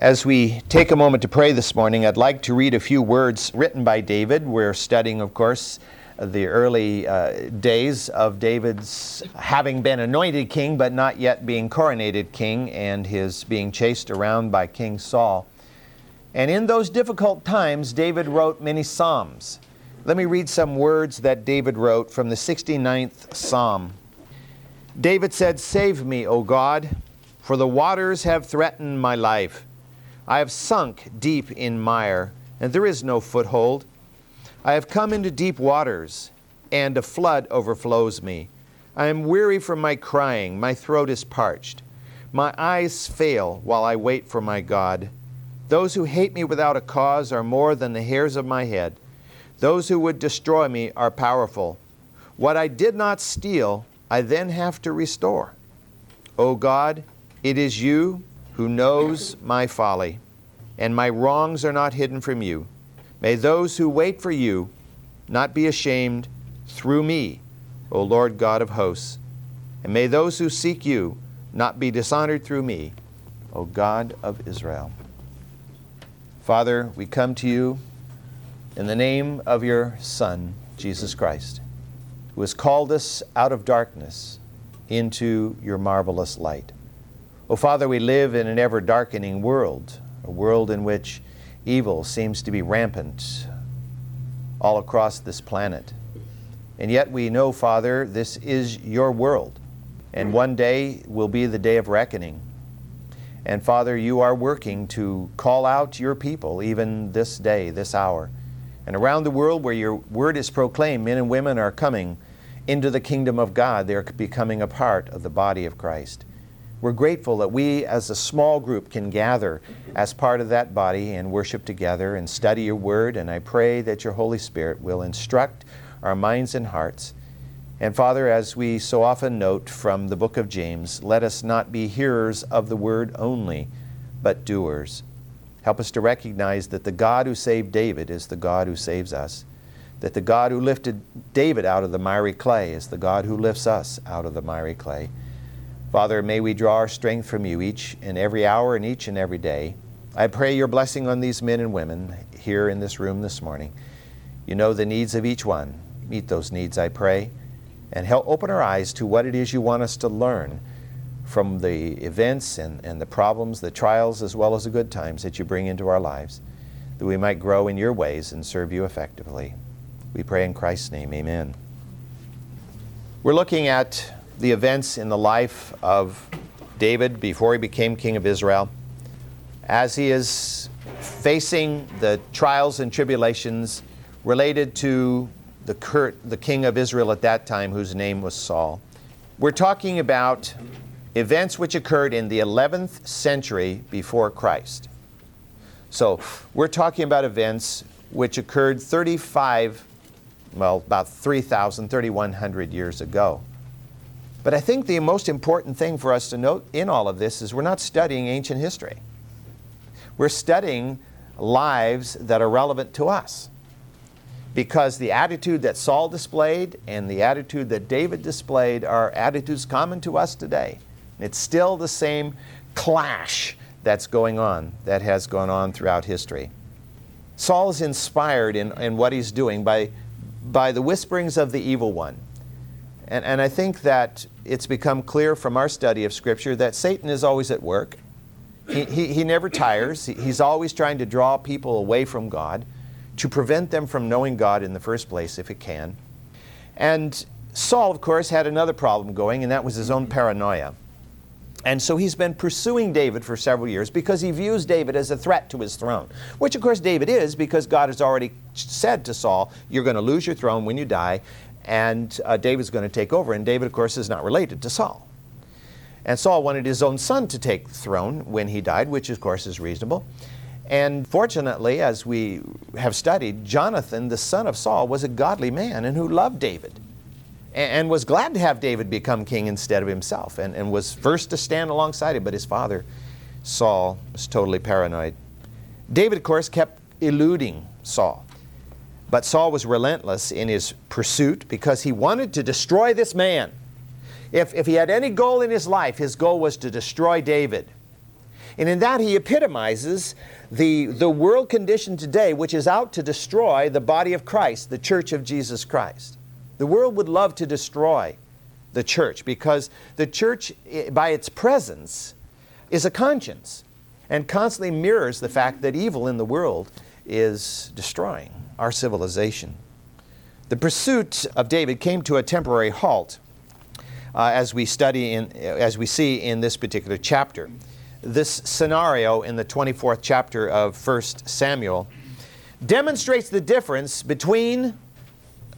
As we take a moment to pray this morning, I'd like to read a few words written by David. We're studying, of course, the early uh, days of David's having been anointed king but not yet being coronated king and his being chased around by King Saul. And in those difficult times, David wrote many psalms. Let me read some words that David wrote from the 69th Psalm. David said, Save me, O God, for the waters have threatened my life. I have sunk deep in mire, and there is no foothold. I have come into deep waters, and a flood overflows me. I am weary from my crying, my throat is parched. My eyes fail while I wait for my God. Those who hate me without a cause are more than the hairs of my head. Those who would destroy me are powerful. What I did not steal, I then have to restore. O God, it is you who knows my folly, and my wrongs are not hidden from you. May those who wait for you not be ashamed through me, O Lord God of hosts. And may those who seek you not be dishonored through me, O God of Israel. Father, we come to you in the name of your Son, Jesus Christ, who has called us out of darkness into your marvelous light. O Father, we live in an ever darkening world, a world in which evil seems to be rampant all across this planet. And yet we know, Father, this is your world. And one day will be the day of reckoning. And Father, you are working to call out your people even this day, this hour. And around the world where your word is proclaimed, men and women are coming into the kingdom of God. They're becoming a part of the body of Christ. We're grateful that we, as a small group, can gather as part of that body and worship together and study your word. And I pray that your Holy Spirit will instruct our minds and hearts. And Father, as we so often note from the book of James, let us not be hearers of the word only, but doers. Help us to recognize that the God who saved David is the God who saves us, that the God who lifted David out of the miry clay is the God who lifts us out of the miry clay. Father, may we draw our strength from you each and every hour and each and every day. I pray your blessing on these men and women here in this room this morning. You know the needs of each one. Meet those needs, I pray, and help open our eyes to what it is you want us to learn from the events and, and the problems, the trials, as well as the good times that you bring into our lives, that we might grow in your ways and serve you effectively. We pray in Christ's name, amen. We're looking at the events in the life of David before he became king of Israel, as he is facing the trials and tribulations related to the, cur- the king of Israel at that time, whose name was Saul. We're talking about events which occurred in the 11th century before Christ. So we're talking about events which occurred 35, well, about 3,000, 3,100 years ago. But I think the most important thing for us to note in all of this is we're not studying ancient history. We're studying lives that are relevant to us. Because the attitude that Saul displayed and the attitude that David displayed are attitudes common to us today. It's still the same clash that's going on, that has gone on throughout history. Saul is inspired in, in what he's doing by, by the whisperings of the evil one. And, and I think that it's become clear from our study of Scripture that Satan is always at work. He, he, he never tires. He, he's always trying to draw people away from God, to prevent them from knowing God in the first place, if it can. And Saul, of course, had another problem going, and that was his own paranoia. And so he's been pursuing David for several years because he views David as a threat to his throne, which of course David is because God has already said to Saul, You're going to lose your throne when you die, and uh, David's going to take over. And David, of course, is not related to Saul. And Saul wanted his own son to take the throne when he died, which, of course, is reasonable. And fortunately, as we have studied, Jonathan, the son of Saul, was a godly man and who loved David and, was glad to have David become king instead of himself and, and was first to stand alongside him. But his father, Saul, was totally paranoid. David, of course, kept eluding Saul. But Saul was relentless in his pursuit because he wanted to destroy this man. If, if he had any goal in his life, his goal was to destroy David. And in that, he epitomizes the, the world condition today, which is out to destroy the body of Christ, the church of Jesus Christ. The world would love to destroy the church because the church, by its presence, is a conscience and constantly mirrors the fact that evil in the world is destroying our civilization. The pursuit of David came to a temporary halt uh, as we study in, as we see in this particular chapter. This scenario in the 24th chapter of 1 Samuel demonstrates the difference between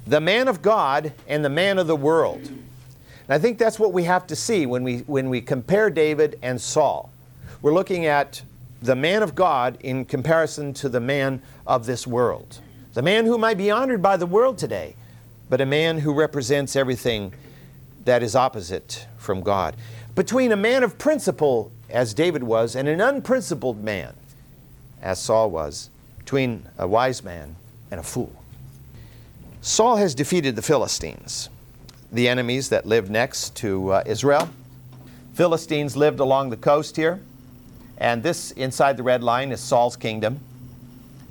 the man of God and the man of the world. And I think that's what we have to see when we, when we compare David and Saul. We're looking at the man of God in comparison to the man of this world. The man who might be honored by the world today, but a man who represents everything that is opposite from God. Between a man of principle, as David was, and an unprincipled man, as Saul was, between a wise man and a fool. Saul has defeated the Philistines, the enemies that lived next to uh, Israel. Philistines lived along the coast here, and this inside the red line is Saul's kingdom.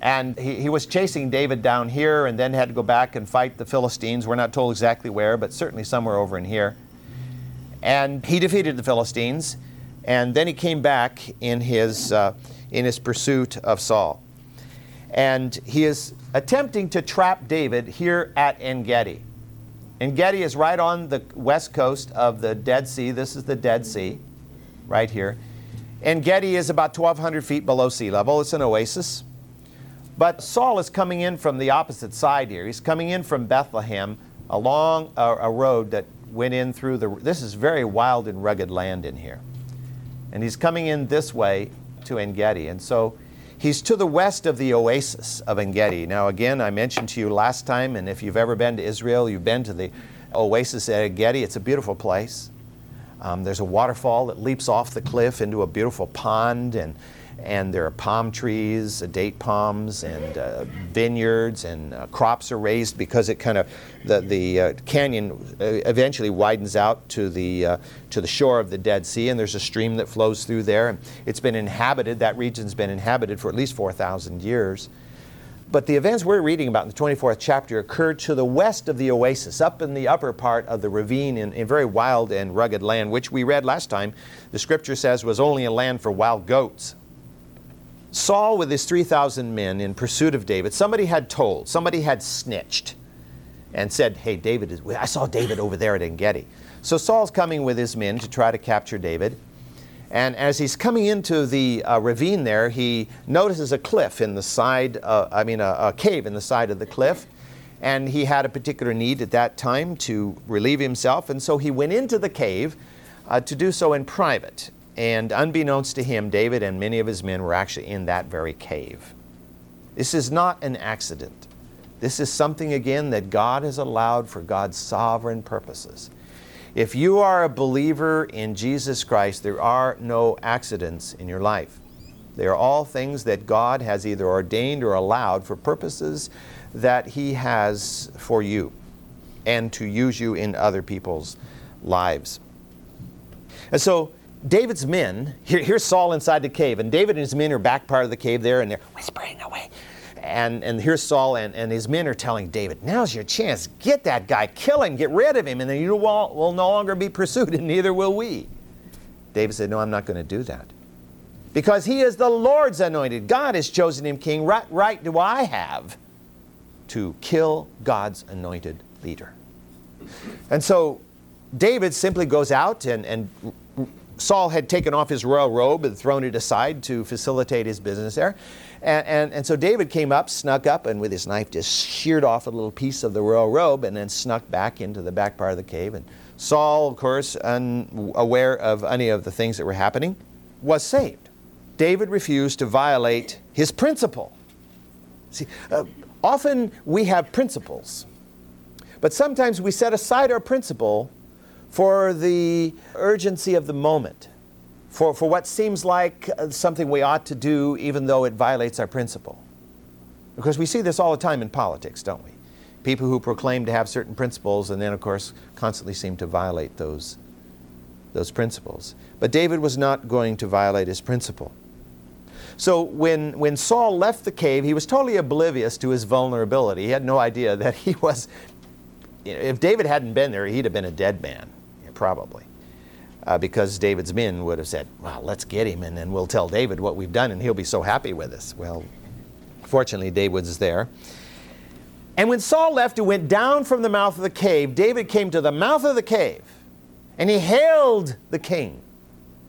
And he, he was chasing David down here and then had to go back and fight the Philistines. We're not told exactly where, but certainly somewhere over in here. And he defeated the Philistines, and then he came back in his, uh, in his pursuit of Saul. And he is attempting to trap David here at En Gedi. En Gedi is right on the west coast of the Dead Sea. This is the Dead Sea, right here. En Gedi is about 1,200 feet below sea level. It's an oasis. But Saul is coming in from the opposite side here. He's coming in from Bethlehem along a, a road that went in through the. This is very wild and rugged land in here. And he's coming in this way to En Gedi. And so He's to the west of the oasis of Engedi. Now, again, I mentioned to you last time, and if you've ever been to Israel, you've been to the oasis at Engedi. It's a beautiful place. Um, there's a waterfall that leaps off the cliff into a beautiful pond, and and there are palm trees, uh, date palms, and uh, vineyards, and uh, crops are raised because it kind of the the uh, canyon uh, eventually widens out to the uh, to the shore of the Dead Sea, and there's a stream that flows through there, and it's been inhabited. That region's been inhabited for at least four thousand years. But the events we're reading about in the 24th chapter occurred to the west of the oasis, up in the upper part of the ravine in, in very wild and rugged land, which we read last time. The scripture says was only a land for wild goats. Saul, with his 3,000 men in pursuit of David, somebody had told, somebody had snitched and said, Hey, David, is, I saw David over there at Engedi. So Saul's coming with his men to try to capture David. And as he's coming into the uh, ravine there, he notices a cliff in the side, uh, I mean, a, a cave in the side of the cliff. And he had a particular need at that time to relieve himself. And so he went into the cave uh, to do so in private. And unbeknownst to him, David and many of his men were actually in that very cave. This is not an accident. This is something, again, that God has allowed for God's sovereign purposes. If you are a believer in Jesus Christ, there are no accidents in your life. They are all things that God has either ordained or allowed for purposes that He has for you and to use you in other people's lives. And so, David's men, here, here's Saul inside the cave, and David and his men are back part of the cave there, and they're whispering away. And, and here's Saul, and, and his men are telling David, Now's your chance. Get that guy, kill him, get rid of him, and then you will, will no longer be pursued, and neither will we. David said, No, I'm not going to do that. Because he is the Lord's anointed. God has chosen him king. Right, right do I have to kill God's anointed leader. And so David simply goes out and, and Saul had taken off his royal robe and thrown it aside to facilitate his business there. And, and, and, so David came up, snuck up, and with his knife just sheared off a little piece of the royal robe and then snuck back into the back part of the cave. And Saul, of course, unaware of any of the things that were happening, was saved. David refused to violate his principle. See, uh, often we have principles, but sometimes we set aside our principle for the urgency of the moment, for, for what seems like uh, something we ought to do even though it violates our principle. Because we see this all the time in politics, don't we? People who proclaim to have certain principles and then, of course, constantly seem to violate those those principles. But David was not going to violate his principle. So when, when Saul left the cave, he was totally oblivious to his vulnerability. He had no idea that he was, you know, if David hadn't been there, he'd have been a dead man, probably. Uh, because David's men would have said, Well, let's get him, and then we'll tell David what we've done, and he'll be so happy with us. Well, fortunately, David was there. And when Saul left and went down from the mouth of the cave, David came to the mouth of the cave, and he hailed the king.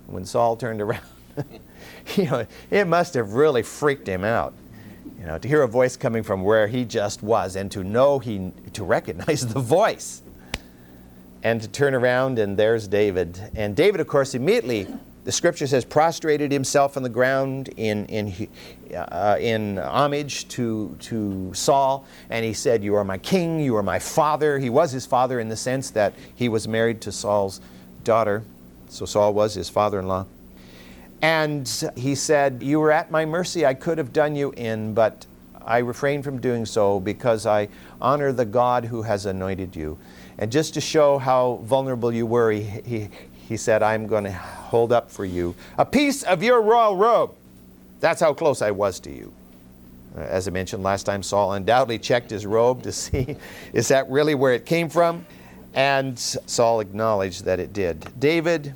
When Saul turned around, you know, it must have really freaked him out. You know, to hear a voice coming from where he just was and to know he, to recognize the voice and to turn around and there's David. And David, of course, immediately, the scripture says, prostrated himself on the ground in, in, uh, in homage to, to Saul. And he said, You are my king, you are my father. He was his father in the sense that he was married to Saul's daughter. So Saul was his father in law. And he said, You were at my mercy. I could have done you in, but I refrain from doing so because I honor the God who has anointed you. And just to show how vulnerable you were, he, he, he said, I'm going to hold up for you a piece of your royal robe. That's how close I was to you. Uh, as I mentioned last time, Saul undoubtedly checked his robe to see is that really where it came from? And Saul acknowledged that it did. David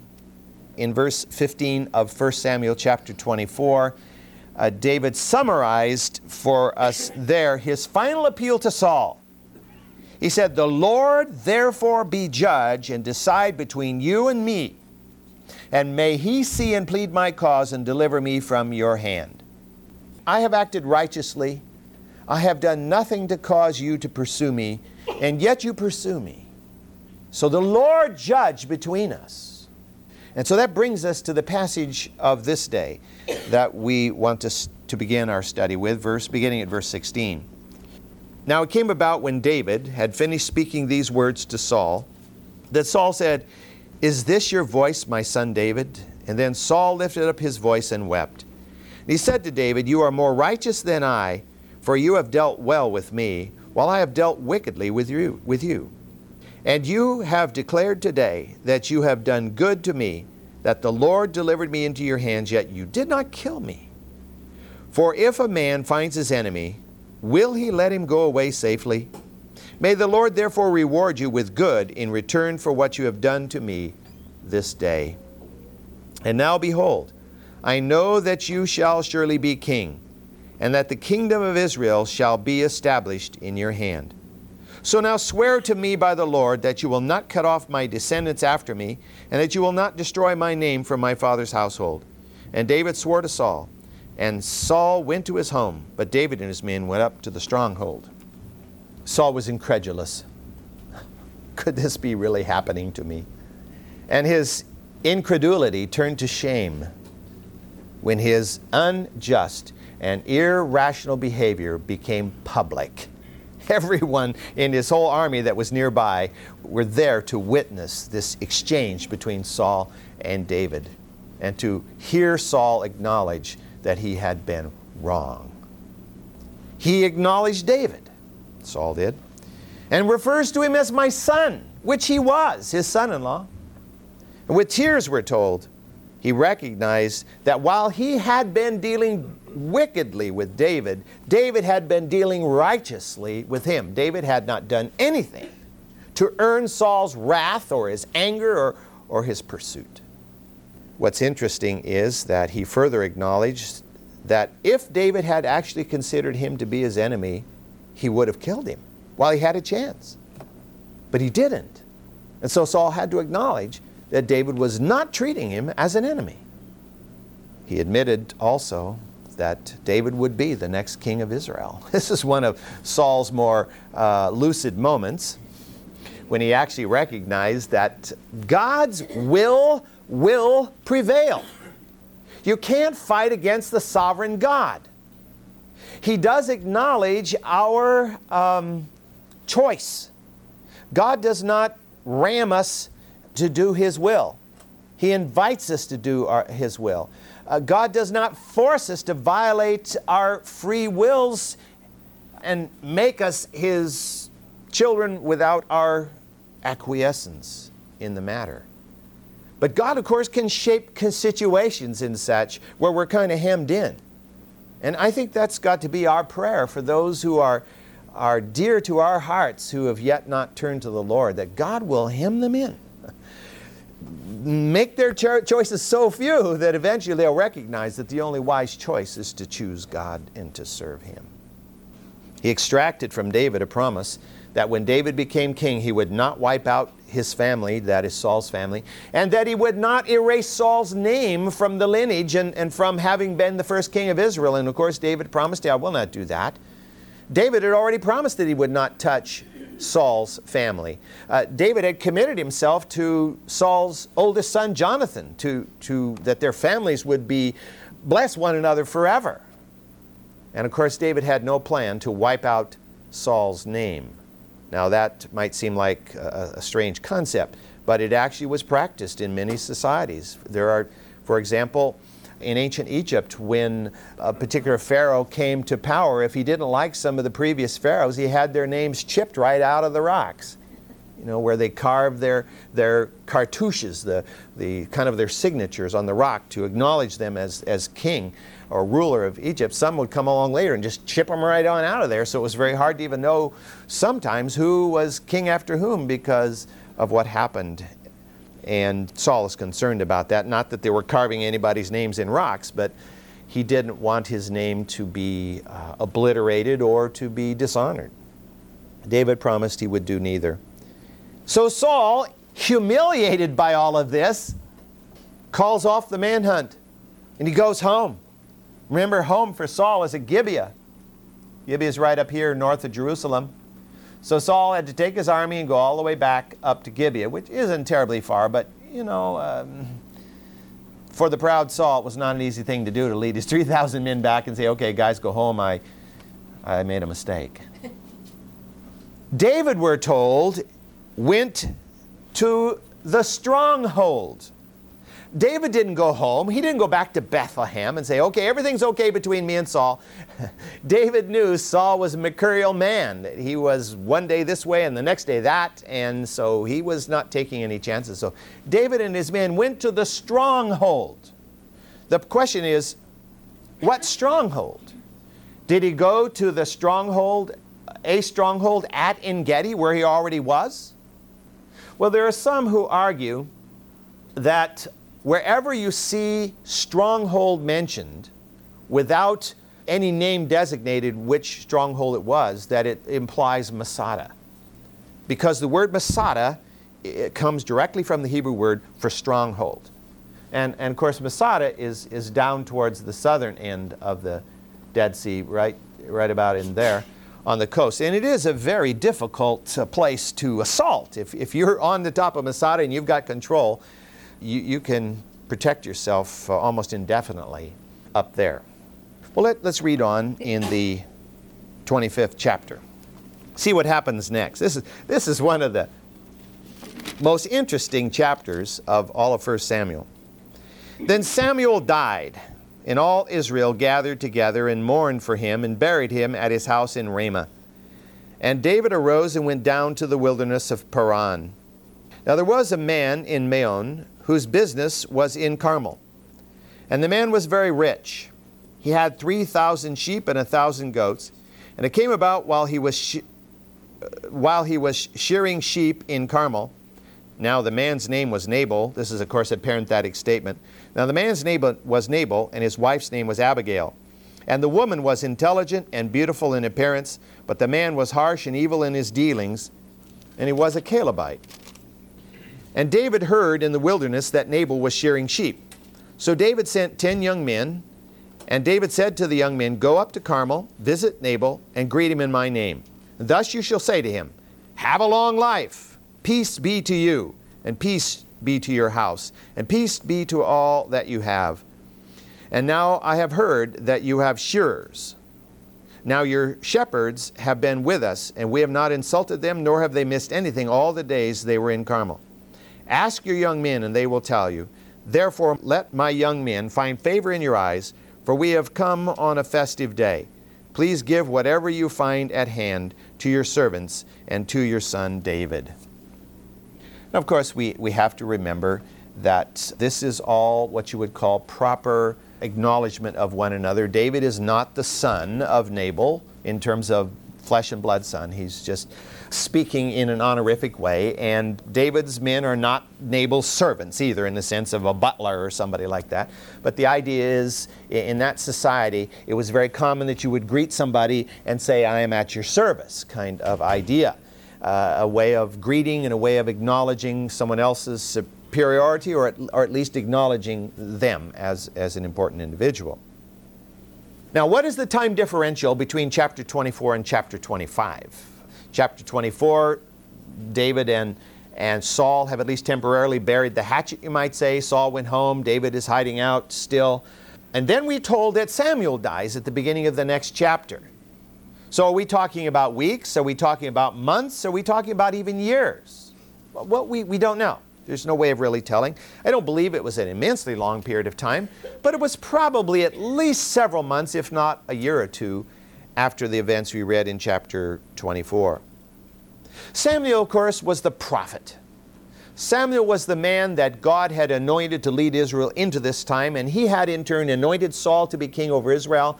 in verse 15 of 1 Samuel chapter 24, uh, David summarized for us there his final appeal to Saul. He said, The Lord therefore be judge and decide between you and me, and may he see and plead my cause and deliver me from your hand. I have acted righteously. I have done nothing to cause you to pursue me, and yet you pursue me. So the Lord judge between us. And so that brings us to the passage of this day that we want to, to begin our study with, verse, beginning at verse 16. Now it came about when David had finished speaking these words to Saul, that Saul said, Is this your voice, my son David? And then Saul lifted up his voice and wept. And he said to David, You are more righteous than I, for you have dealt well with me, while I have dealt wickedly with you. With you. And you have declared today that you have done good to me, that the Lord delivered me into your hands, yet you did not kill me. For if a man finds his enemy, will he let him go away safely? May the Lord therefore reward you with good in return for what you have done to me this day. And now behold, I know that you shall surely be king, and that the kingdom of Israel shall be established in your hand. So now swear to me by the Lord that you will not cut off my descendants after me, and that you will not destroy my name from my father's household. And David swore to Saul. And Saul went to his home, but David and his men went up to the stronghold. Saul was incredulous. Could this be really happening to me? And his incredulity turned to shame when his unjust and irrational behavior became public. everyone in his whole army that was nearby were there to witness this exchange between Saul and David and to hear Saul acknowledge that he had been wrong. He acknowledged David, Saul did, and refers to him as my son, which he was, his son in law. And with tears, we're told, he recognized that while he had been dealing wickedly with David, David had been dealing righteously with him. David had not done anything to earn Saul's wrath or his anger or, or his pursuit. What's interesting is that he further acknowledged that if David had actually considered him to be his enemy, he would have killed him while he had a chance. But he didn't. And so Saul had to acknowledge that David was not treating him as an enemy. He admitted also that David would be the next king of Israel. This is one of Saul's more uh, lucid moments when he actually recognized that God's will will prevail. You can't fight against the sovereign God. He does acknowledge our um, choice. God does not ram us to do His will. He invites us to do our, His will. Uh, God does not force us to violate our free wills and make us His children without our acquiescence in the matter. But God, of course, can shape situations in such where we're kind of hemmed in. And I think that's got to be our prayer for those who are, are dear to our hearts who have yet not turned to the Lord, that God will hem them in. Make their cho- choices so few that eventually they'll recognize that the only wise choice is to choose God and to serve Him. He extracted from David a promise that when David became king, he would not wipe out his family, that is Saul's family, and that he would not erase Saul's name from the lineage and, and from having been the first king of Israel. And of course, David promised, I will not do that. David had already promised that he would not touch Saul's family. Uh, David had committed himself to Saul's oldest son, Jonathan, to, to, that their families would be bless one another forever. And of course, David had no plan to wipe out Saul's name. Now, that might seem like a, a, strange concept, but it actually was practiced in many societies. There are, for example, in ancient Egypt, when a particular pharaoh came to power, if he didn't like some of the previous pharaohs, he had their names chipped right out of the rocks. You know, where they carved their, their cartouches, the, the kind of their signatures on the rock to acknowledge them as, as king or ruler of Egypt, some would come along later and just chip them right on out of there. So it was very hard to even know sometimes who was king after whom because of what happened. And Saul is concerned about that. Not that they were carving anybody's names in rocks, but he didn't want his name to be uh, obliterated or to be dishonored. David promised he would do neither. So Saul, humiliated by all of this, calls off the manhunt and he goes home. Remember, home for Saul is at Gibeah. Gibeah is right up here north of Jerusalem. So Saul had to take his army and go all the way back up to Gibeah, which isn't terribly far, but you know, um, for the proud Saul, it was not an easy thing to do to lead his 3,000 men back and say, okay, guys, go home. I, I made a mistake. David, we're told, went to the stronghold. David didn't go home. He didn't go back to Bethlehem and say, okay, everything's okay between me and Saul. David knew Saul was a mercurial man. He was one day this way and the next day that, and so he was not taking any chances. So David and his men went to the stronghold. The question is, what stronghold? Did he go to the stronghold, a stronghold at En Gedi where he already was? Well, there are some who argue that wherever you see stronghold mentioned without any name designated which stronghold it was, that it implies Masada. Because the word Masada it comes directly from the Hebrew word for stronghold. And, and of course, Masada is, is down towards the southern end of the Dead Sea, right, right about in there on the coast. And it is a very difficult uh, place to assault. If, if you're on the top of Masada and you've got control, you, you can protect yourself uh, almost indefinitely up there. Well, let, let's read on in the 25th chapter. See what happens next. This is, this is one of the most interesting chapters of all of 1 Samuel. Then Samuel died, and all Israel gathered together and mourned for him and buried him at his house in Ramah. And David arose and went down to the wilderness of Paran. Now there was a man in Maon whose business was in Carmel. And the man was very rich. He had 3,000 sheep and a 1,000 goats. And it came about while he was she- uh, while he was shearing sheep in Carmel. Now the man's name was Nabal. This is, of course, a parenthetic statement. Now the man's name was Nabal, and his wife's name was Abigail. And the woman was intelligent and beautiful in appearance, but the man was harsh and evil in his dealings, and he was a Calebite. And David heard in the wilderness that Nabal was shearing sheep. So David sent ten young men, and David said to the young men, Go up to Carmel, visit Nabal, and greet him in my name. And thus you shall say to him, Have a long life, peace be to you, and peace be to your house, and peace be to all that you have. And now I have heard that you have shearers. Now your shepherds have been with us, and we have not insulted them, nor have they missed anything all the days they were in Carmel. Ask your young men, and they will tell you. Therefore, let my young men find favor in your eyes, for we have come on a festive day. Please give whatever you find at hand to your servants and to your son David. Now, of course, we, we have to remember that this is all what you would call proper acknowledgement of one another. David is not the son of Nabal in terms of flesh and blood son. He's just speaking in an honorific way. And David's men are not Nabal's servants either, in the sense of a butler or somebody like that. But the idea is, in that society, it was very common that you would greet somebody and say, I am at your service, kind of idea. Uh, a way of greeting and a way of acknowledging someone else's superiority or at, or at least acknowledging them as, as an important individual. Now, what is the time differential between chapter 24 and chapter 25? Chapter 24, David and, and Saul have at least temporarily buried the hatchet, you might say. Saul went home, David is hiding out still. And then we're told that Samuel dies at the beginning of the next chapter. So are we talking about weeks? Are we talking about months? Are we talking about even years? Well, we, we don't know. There's no way of really telling. I don't believe it was an immensely long period of time, but it was probably at least several months, if not a year or two, after the events we read in chapter 24. Samuel, of course, was the prophet. Samuel was the man that God had anointed to lead Israel into this time, and he had in turn anointed Saul to be king over Israel,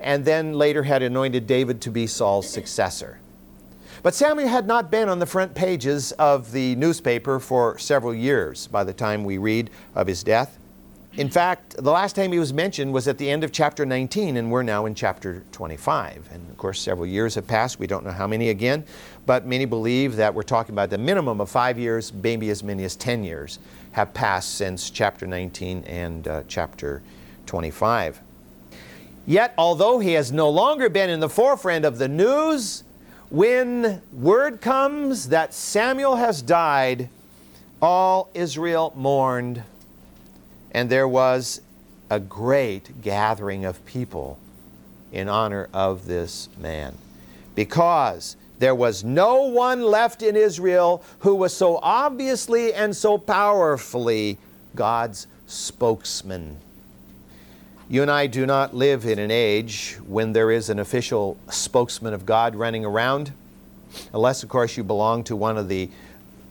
and then later had anointed David to be Saul's successor. But Samuel had not been on the front pages of the newspaper for several years by the time we read of his death. In fact, the last time he was mentioned was at the end of chapter 19, and we're now in chapter 25. And of course, several years have passed. We don't know how many again, but many believe that we're talking about the minimum of five years, maybe as many as 10 years have passed since chapter 19 and uh, chapter 25. Yet, although he has no longer been in the forefront of the news, when word comes that Samuel has died, all Israel mourned, and there was a great gathering of people in honor of this man. Because there was no one left in Israel who was so obviously and so powerfully God's spokesman. You and I do not live in an age when there is an official spokesman of God running around, unless, of course, you belong to one of the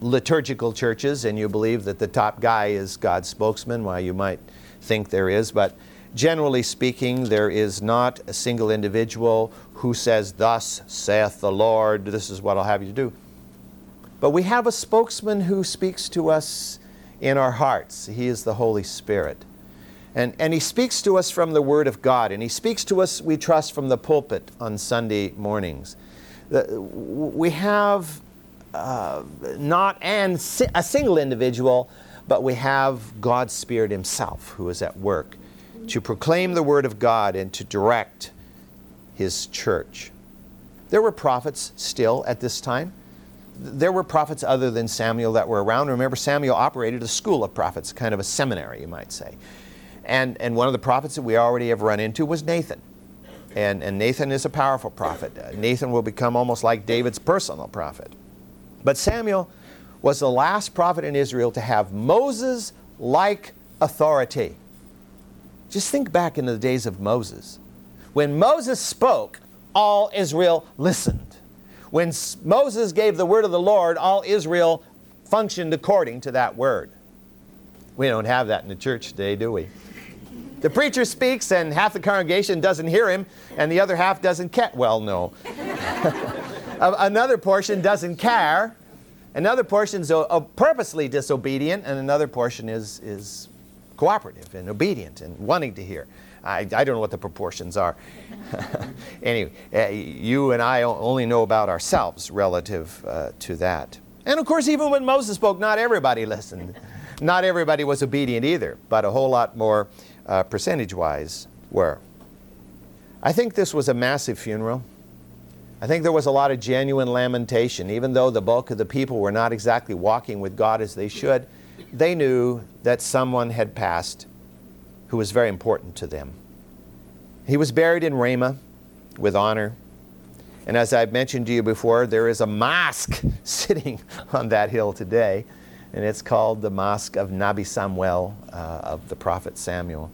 liturgical churches and you believe that the top guy is God's spokesman. Well, you might think there is, but generally speaking, there is not a single individual who says, Thus saith the Lord, this is what I'll have you do. But we have a spokesman who speaks to us in our hearts. He is the Holy Spirit. And, and he speaks to us from the Word of God, and he speaks to us, we trust, from the pulpit on Sunday mornings. The, we have uh, not an, a single individual, but we have God's Spirit Himself who is at work to proclaim the Word of God and to direct His church. There were prophets still at this time. There were prophets other than Samuel that were around. Remember, Samuel operated a school of prophets, kind of a seminary, you might say. And, and one of the prophets that we already have run into was Nathan. And, and Nathan is a powerful prophet. Uh, Nathan will become almost like David's personal prophet. But Samuel was the last prophet in Israel to have Moses like authority. Just think back into the days of Moses. When Moses spoke, all Israel listened. When Moses gave the word of the Lord, all Israel functioned according to that word. We don't have that in the church today, do we? The preacher speaks and half the congregation doesn't hear him and the other half doesn't care. Well, no. another portion doesn't care. Another portion is uh, purposely disobedient and another portion is, is cooperative and obedient and wanting to hear. I, I don't know what the proportions are. anyway, uh, you and I only know about ourselves relative uh, to that. And of course, even when Moses spoke, not everybody listened. Not everybody was obedient either, but a whole lot more uh, percentage wise were. I think this was a massive funeral. I think there was a lot of genuine lamentation. Even though the bulk of the people were not exactly walking with God as they should, they knew that someone had passed who was very important to them. He was buried in Ramah with honor. And as I've mentioned to you before, there is a mosque sitting on that hill today and it's called the Mosque of Nabi Samuel, uh, of the prophet Samuel.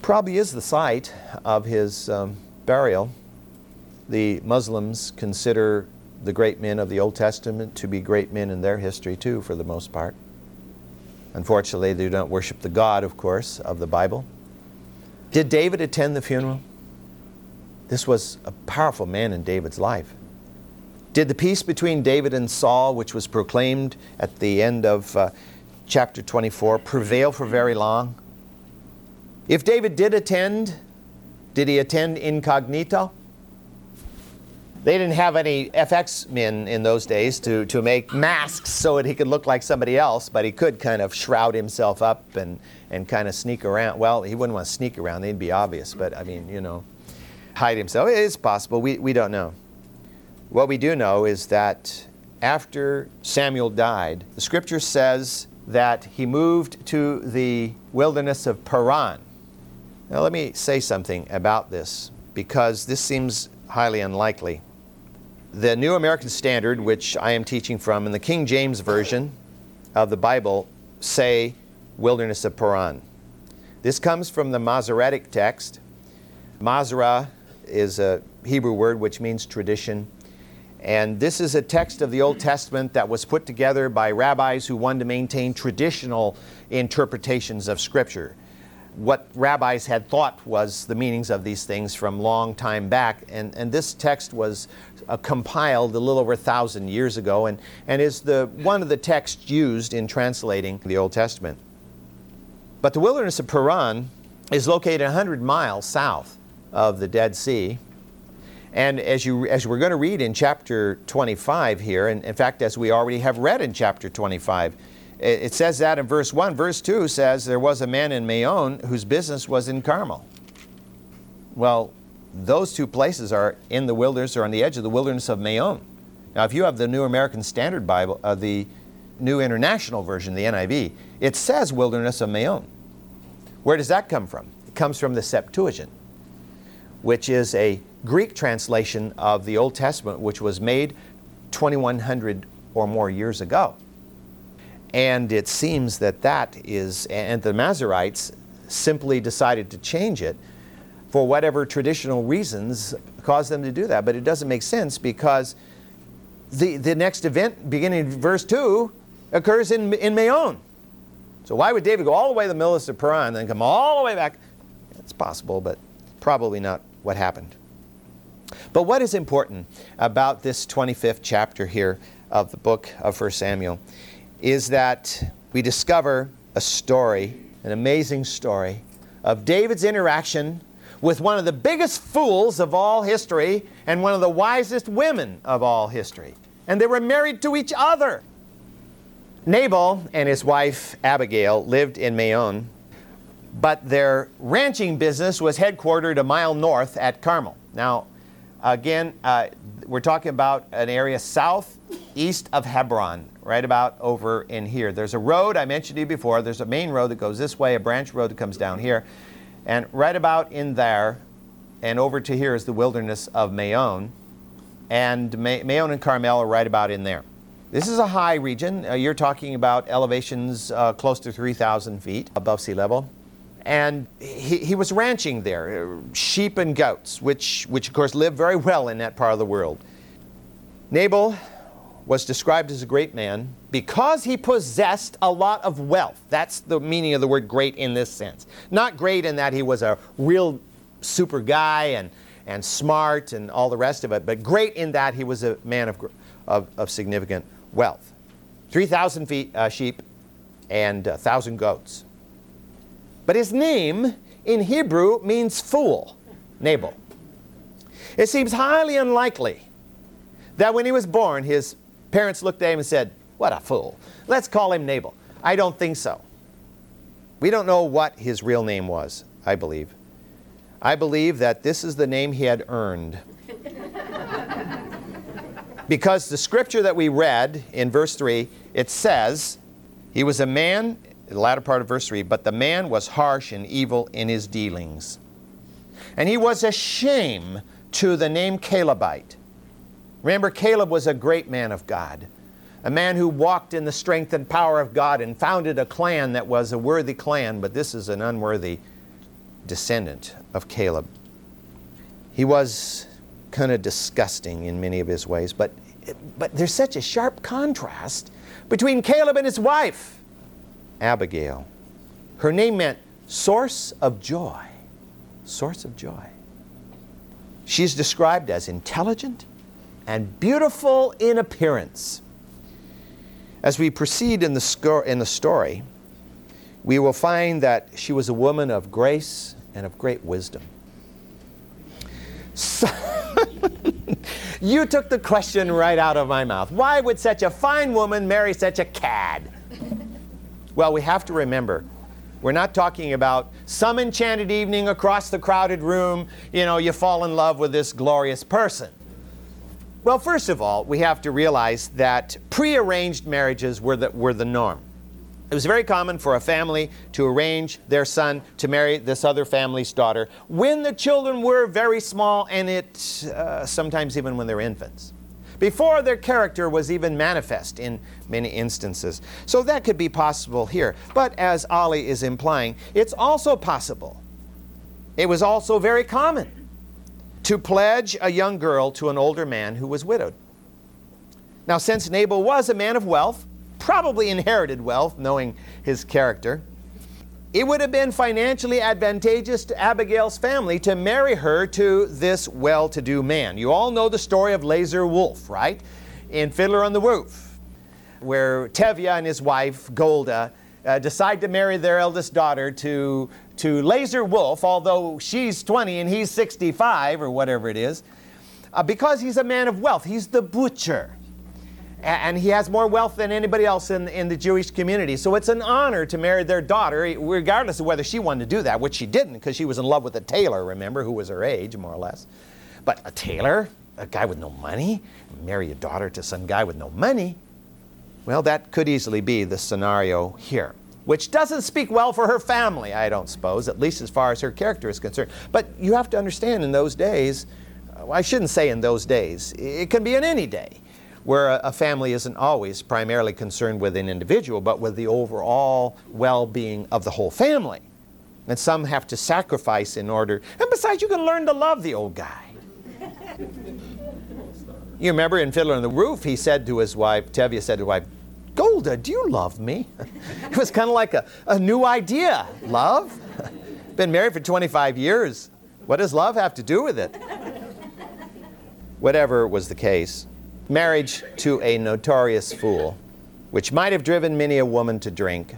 Probably is the site of his um, burial. The Muslims consider the great men of the Old Testament to be great men in their history too, for the most part. Unfortunately, they do not worship the God, of course, of the Bible. Did David attend the funeral? This was a powerful man in David's life. Did the peace between David and Saul, which was proclaimed at the end of uh, chapter 24, prevail for very long? If David did attend, did he attend incognito? They didn't have any FX men in those days to, to make masks so that he could look like somebody else, but he could kind of shroud himself up and, and kind of sneak around. Well, he wouldn't want to sneak around, they'd be obvious, but I mean, you know, hide himself. It's possible, we, we don't know. What we do know is that after Samuel died, the scripture says that he moved to the wilderness of Paran. Now, let me say something about this because this seems highly unlikely. The New American Standard, which I am teaching from, and the King James Version of the Bible say wilderness of Paran. This comes from the Masoretic text. Masora is a Hebrew word which means tradition. And this is a text of the Old Testament that was put together by rabbis who wanted to maintain traditional interpretations of Scripture what rabbis had thought was the meanings of these things from long time back. And, and this text was uh, compiled a little over a thousand years ago and, and is the, one of the texts used in translating the Old Testament. But the wilderness of Paran is located 100 miles south of the Dead Sea. And as, you, as we're going to read in chapter 25 here, and in fact, as we already have read in chapter 25, it says that in verse 1. Verse 2 says, There was a man in Maon whose business was in Carmel. Well, those two places are in the wilderness or on the edge of the wilderness of Maon. Now, if you have the New American Standard Bible, uh, the New International Version, the NIV, it says wilderness of Maon. Where does that come from? It comes from the Septuagint, which is a Greek translation of the Old Testament, which was made 2100 or more years ago. And it seems that that is, and the Masoretes simply decided to change it for whatever traditional reasons caused them to do that. But it doesn't make sense because the, the next event, beginning in verse 2, occurs in, in Maon. So why would David go all the way to the middle of Paran and then come all the way back? It's possible, but probably not what happened. But what is important about this 25th chapter here of the book of 1 Samuel is that we discover a story, an amazing story, of David's interaction with one of the biggest fools of all history and one of the wisest women of all history. And they were married to each other. Nabal and his wife Abigail lived in Maon, but their ranching business was headquartered a mile north at Carmel. Now, again, uh, we're talking about an area southeast of Hebron, right about over in here. There's a road I mentioned to you before. There's a main road that goes this way, a branch road that comes down here. And right about in there and over to here is the wilderness of Maon. And Maon and Carmel are right about in there. This is a high region. Uh, you're talking about elevations uh, close to 3,000 feet above sea level. And he, he was ranching there, uh, sheep and goats, which, which of course live very well in that part of the world. Nabal was described as a great man because he possessed a lot of wealth. That's the meaning of the word great in this sense. Not great in that he was a real super guy and, and smart and all the rest of it, but great in that he was a man of, of, of significant wealth. 3,000 feet, uh, sheep and 1,000 goats. But his name in Hebrew means fool, Nabal. It seems highly unlikely that when he was born, his Parents looked at him and said, What a fool. Let's call him Nabal. I don't think so. We don't know what his real name was, I believe. I believe that this is the name he had earned. because the scripture that we read in verse 3, it says, He was a man, the latter part of verse 3, but the man was harsh and evil in his dealings. And he was a shame to the name Calebite Remember, Caleb was a great man of God, a man who walked in the strength and power of God and founded a clan that was a worthy clan, but this is an unworthy descendant of Caleb. He was kind of disgusting in many of his ways, but, but there's such a sharp contrast between Caleb and his wife. Abigail. Her name meant source of joy. Source of joy. She's described as intelligent and beautiful in appearance. As we proceed in the, sco- in the story, we will find that she was a woman of grace and of great wisdom. So you took the question right out of my mouth. Why would such a fine woman marry such a cad? Well, we have to remember we're not talking about some enchanted evening across the crowded room, you know, you fall in love with this glorious person. Well, first of all, we have to realize that prearranged marriages were the, were the norm. It was very common for a family to arrange their son to marry this other family's daughter when the children were very small and it uh, sometimes even when they're infants. Before their character was even manifest in many instances. So that could be possible here. But as Ali is implying, it's also possible. It was also very common to pledge a young girl to an older man who was widowed. Now, since Nabal was a man of wealth, probably inherited wealth, knowing his character, it would have been financially advantageous to Abigail's family to marry her to this well to do man. You all know the story of Lazar Wolf, right? In Fiddler on the Roof, where Tevye and his wife, Golda, uh, decide to marry their eldest daughter to, to Lazar Wolf, although she's 20 and he's 65 or whatever it is, uh, because he's a man of wealth. He's the butcher and he has more wealth than anybody else in, in the Jewish community. So it's an honor to marry their daughter, regardless of whether she wanted to do that, which she didn't, because she was in love with a tailor, remember, who was her age, more or less. But a tailor, a guy with no money, marry a daughter to some guy with no money, well, that could easily be the scenario here. Which doesn't speak well for her family, I don't suppose, at least as far as her character is concerned. But you have to understand in those days, uh, well, I shouldn't say in those days, it can be in any day where a, a family isn't always primarily concerned with an individual, but with the overall well being of the whole family. And some have to sacrifice in order. And besides, you can learn to love the old guy. you remember in Fiddler on the Roof, he said to his wife, Tevye said to his wife, Golda, do you love me? it was kind of like a, a new idea. Love? Been married for 25 years. What does love have to do with it? Whatever was the case, marriage to a notorious fool, which might have driven many a woman to drink,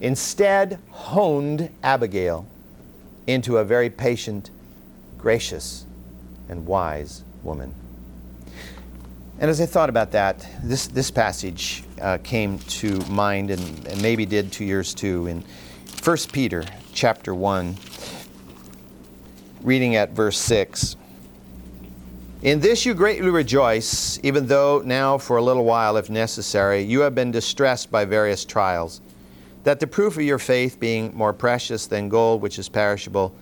instead honed Abigail into a very patient, gracious, and wise woman. And as I thought about that, this, this passage uh, came to mind and, and maybe did to yours too in 1 Peter chapter 1, reading at verse 6. In this you greatly rejoice, even though now for a little while, if necessary, you have been distressed by various trials, that the proof of your faith, being more precious than gold which is perishable,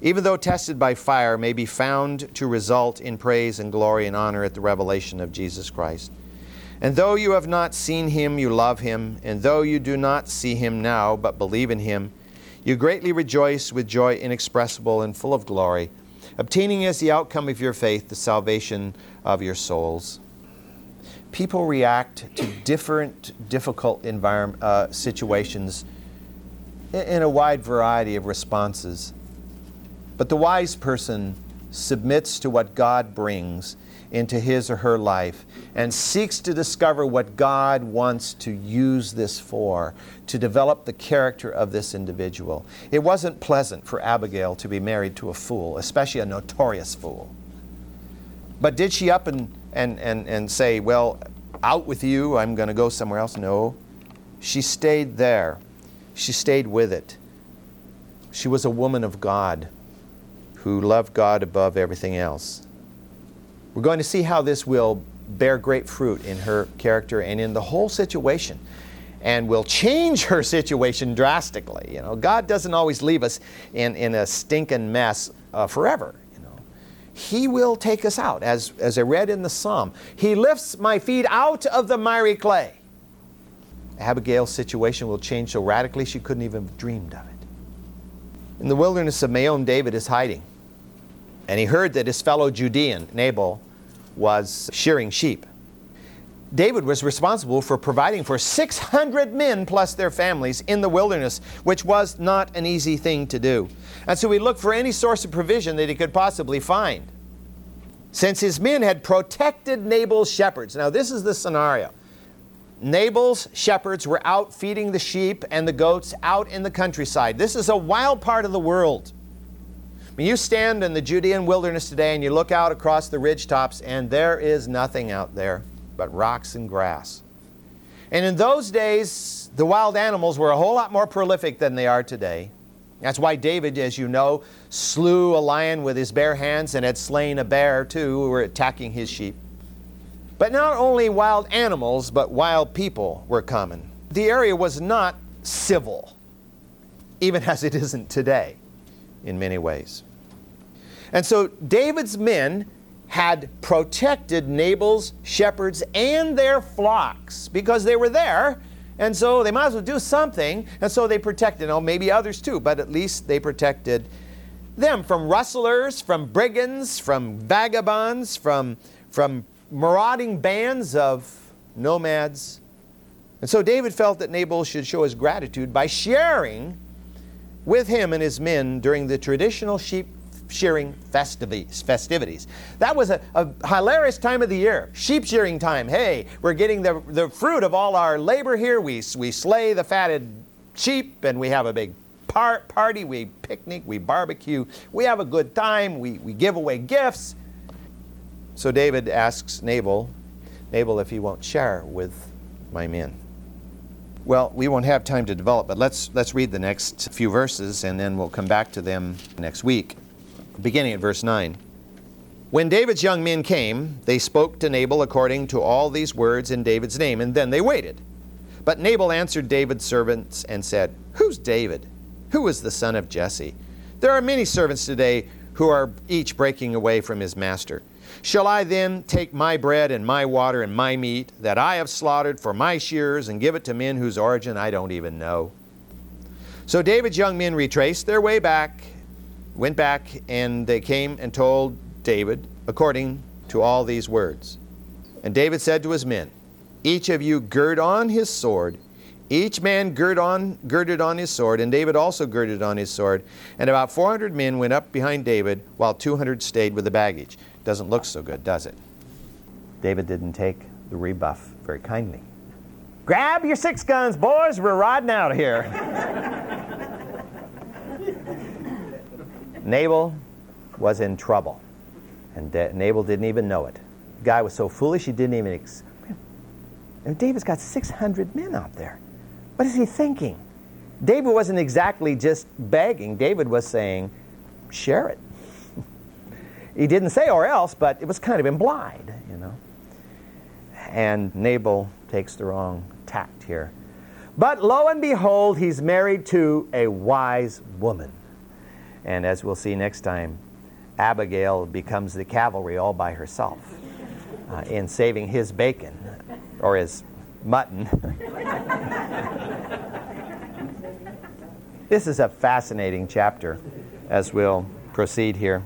even though tested by fire, may be found to result in praise and glory and honor at the revelation of Jesus Christ. And though you have not seen him, you love him, and though you do not see him now, but believe in him, you greatly rejoice with joy inexpressible and full of glory obtaining as the outcome of your faith the salvation of your souls. People react to different difficult environment, uh, situations in a wide variety of responses. But the wise person submits to what God brings into his or her life and seeks to discover what God wants to use this for, to develop the character of this individual. It wasn't pleasant for Abigail to be married to a fool, especially a notorious fool. But did she up and, and, and, and say, Well, out with you, I'm going to go somewhere else? No. She stayed there, she stayed with it. She was a woman of God who loved God above everything else. We're going to see how this will bear great fruit in her character and in the whole situation and will change her situation drastically. You know, God doesn't always leave us in, in a stinking mess uh, forever. You know, He will take us out, as, as I read in the Psalm. He lifts my feet out of the miry clay. Abigail's situation will change so radically she couldn't even have dreamed of it. In the wilderness of Maon, David is hiding. And he heard that his fellow Judean, Nabal, was shearing sheep. David was responsible for providing for 600 men plus their families in the wilderness, which was not an easy thing to do. And so he looked for any source of provision that he could possibly find. Since his men had protected Nabal's shepherds. Now, this is the scenario. Nabal's shepherds were out feeding the sheep and the goats out in the countryside. This is a wild part of the world. When you stand in the Judean wilderness today and you look out across the ridge tops, and there is nothing out there but rocks and grass. And in those days, the wild animals were a whole lot more prolific than they are today. That's why David, as you know, slew a lion with his bare hands and had slain a bear too, who were attacking his sheep. But not only wild animals, but wild people were common. The area was not civil, even as it isn't today in many ways. And so David's men had protected Nabal's shepherds and their flocks because they were there. And so they might as well do something. And so they protected, oh, maybe others too, but at least they protected them from rustlers, from brigands, from vagabonds, from, from marauding bands of nomads. And so David felt that Nabal should show his gratitude by sharing with him and his men during the traditional sheep shearing festivities. That was a, a, hilarious time of the year. Sheep shearing time. Hey, we're getting the, the fruit of all our labor here. We, we slay the fatted sheep and we have a big par- party. We picnic, we barbecue, we have a good time, we, we give away gifts. So David asks Nabal, Nabal if he won't share with my men. Well, we won't have time to develop, but let's, let's read the next few verses and then we'll come back to them next week beginning at verse 9. When David's young men came, they spoke to Nabal according to all these words in David's name, and then they waited. But Nabal answered David's servants and said, Who's David? Who is the son of Jesse? There are many servants today who are each breaking away from his master. Shall I then take my bread and my water and my meat that I have slaughtered for my shears and give it to men whose origin I don't even know? So David's young men retraced their way back went back and they came and told David according to all these words. And David said to his men, Each of you gird on his sword. Each man gird on, girded on his sword, and David also girded on his sword. And about 400 men went up behind David, while 200 stayed with the baggage. Doesn't look so good, does it? David didn't take the rebuff very kindly. Grab your six guns, boys. We're riding out of here. Nabal was in trouble. And Nabal didn't even know it. The guy was so foolish he didn't even. Ex- and David's got 600 men out there. What is he thinking? David wasn't exactly just begging, David was saying, share it. He didn't say or else, but it was kind of implied, you know. And Nabal takes the wrong tact here. But lo and behold, he's married to a wise woman. And as we'll see next time, Abigail becomes the cavalry all by herself uh, in saving his bacon or his mutton. this is a fascinating chapter as we'll proceed here.